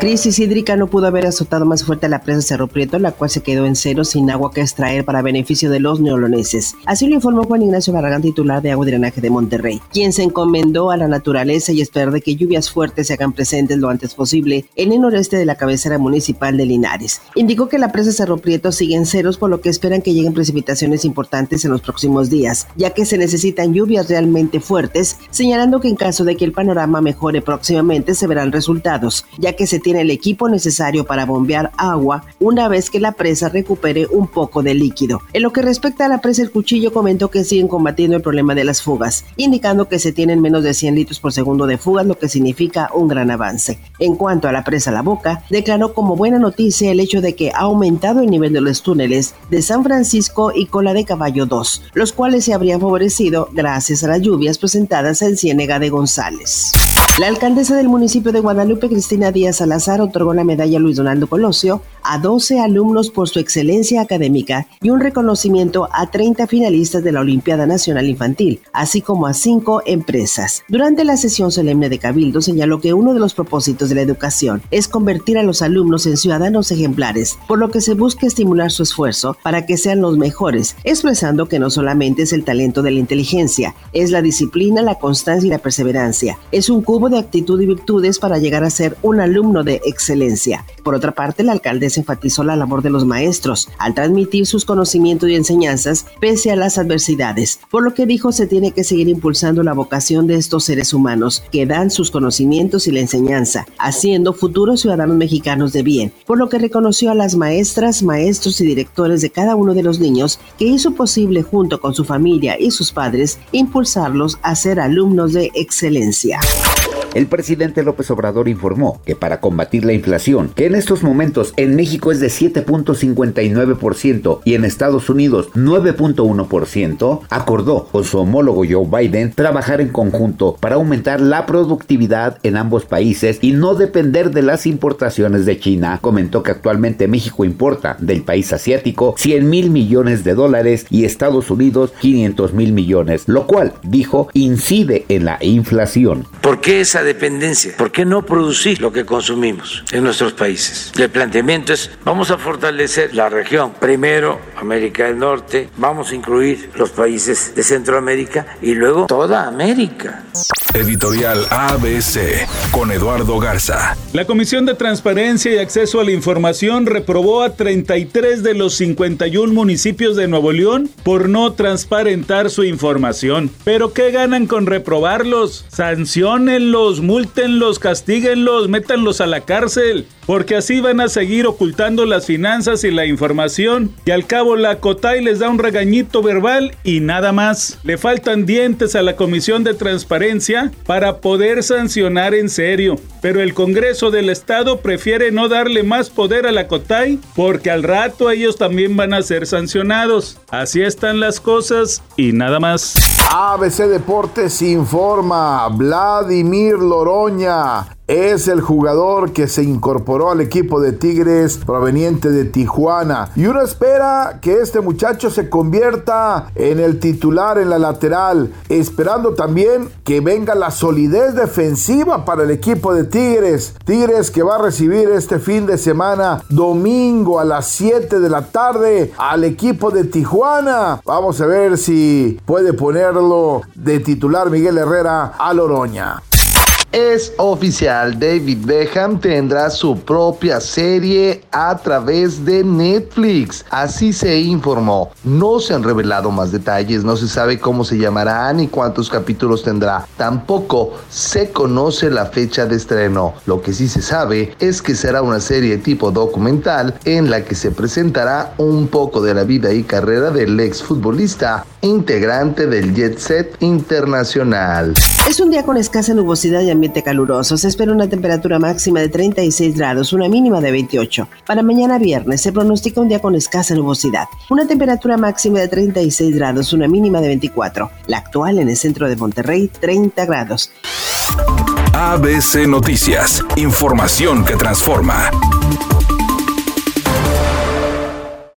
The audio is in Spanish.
Crisis hídrica no pudo haber azotado más fuerte a la presa Cerro Prieto, la cual se quedó en cero sin agua que extraer para beneficio de los neoloneses. Así lo informó Juan Ignacio Barragán, titular de Agua y Drenaje de Monterrey, quien se encomendó a la naturaleza y esperar de que lluvias fuertes se hagan presentes lo antes posible en el noreste de la cabecera municipal de Linares. Indicó que la presa Cerro Prieto sigue en ceros, por lo que esperan que lleguen precipitaciones importantes en los próximos días, ya que se necesitan lluvias realmente fuertes, señalando que en caso de que el panorama mejore próximamente se verán resultados, ya que se tiene el equipo necesario para bombear agua una vez que la presa recupere un poco de líquido. En lo que respecta a la presa El Cuchillo comentó que siguen combatiendo el problema de las fugas, indicando que se tienen menos de 100 litros por segundo de fugas, lo que significa un gran avance. En cuanto a la presa La Boca, declaró como buena noticia el hecho de que ha aumentado el nivel de los túneles de San Francisco y Cola de Caballo 2, los cuales se habrían favorecido gracias a las lluvias presentadas en Ciénega de González. La alcaldesa del municipio de Guadalupe, Cristina Díaz Salazar, otorgó la medalla Luis Donaldo Colosio a 12 alumnos por su excelencia académica y un reconocimiento a 30 finalistas de la Olimpiada Nacional Infantil, así como a 5 empresas. Durante la sesión solemne de Cabildo señaló que uno de los propósitos de la educación es convertir a los alumnos en ciudadanos ejemplares, por lo que se busca estimular su esfuerzo para que sean los mejores, expresando que no solamente es el talento de la inteligencia, es la disciplina, la constancia y la perseverancia. Es un cubo de actitud y virtudes para llegar a ser un alumno de excelencia. Por otra parte, la alcaldesa enfatizó la labor de los maestros al transmitir sus conocimientos y enseñanzas pese a las adversidades, por lo que dijo se tiene que seguir impulsando la vocación de estos seres humanos que dan sus conocimientos y la enseñanza, haciendo futuros ciudadanos mexicanos de bien, por lo que reconoció a las maestras, maestros y directores de cada uno de los niños que hizo posible junto con su familia y sus padres impulsarlos a ser alumnos de excelencia. El presidente López Obrador informó que para combatir la inflación, que en estos momentos en México es de 7.59% y en Estados Unidos 9.1%, acordó con su homólogo Joe Biden trabajar en conjunto para aumentar la productividad en ambos países y no depender de las importaciones de China. Comentó que actualmente México importa del país asiático 100 mil millones de dólares y Estados Unidos 500 mil millones, lo cual, dijo, incide en la inflación. ¿Por qué esa dependencia? ¿Por qué no producir lo que consumimos en nuestros países? El planteamiento es, vamos a fortalecer la región. Primero, América del Norte, vamos a incluir los países de Centroamérica y luego toda América. Editorial ABC con Eduardo Garza. La Comisión de Transparencia y Acceso a la Información reprobó a 33 de los 51 municipios de Nuevo León por no transparentar su información. ¿Pero qué ganan con reprobarlos? Sancionenlos, múltenlos, castíguenlos, métanlos a la cárcel porque así van a seguir ocultando las finanzas y la información y al cabo la COTAI les da un regañito verbal y nada más. Le faltan dientes a la Comisión de Transparencia para poder sancionar en serio, pero el Congreso del Estado prefiere no darle más poder a la COTAI porque al rato ellos también van a ser sancionados. Así están las cosas y nada más. ABC Deportes informa Vladimir Loroña es el jugador que se incorporó al equipo de Tigres proveniente de Tijuana. Y uno espera que este muchacho se convierta en el titular en la lateral, esperando también que venga la solidez defensiva para el equipo de Tigres. Tigres que va a recibir este fin de semana, domingo a las 7 de la tarde, al equipo de Tijuana. Vamos a ver si puede ponerlo de titular Miguel Herrera a Loroña. Es oficial, David Beckham tendrá su propia serie a través de Netflix. Así se informó. No se han revelado más detalles, no se sabe cómo se llamará ni cuántos capítulos tendrá. Tampoco se conoce la fecha de estreno. Lo que sí se sabe es que será una serie tipo documental en la que se presentará un poco de la vida y carrera del ex futbolista integrante del Jet Set Internacional. Es un día con escasa nubosidad y ambiente caluroso. Se espera una temperatura máxima de 36 grados, una mínima de 28. Para mañana viernes se pronostica un día con escasa nubosidad. Una temperatura máxima de 36 grados, una mínima de 24. La actual en el centro de Monterrey, 30 grados. ABC Noticias. Información que transforma.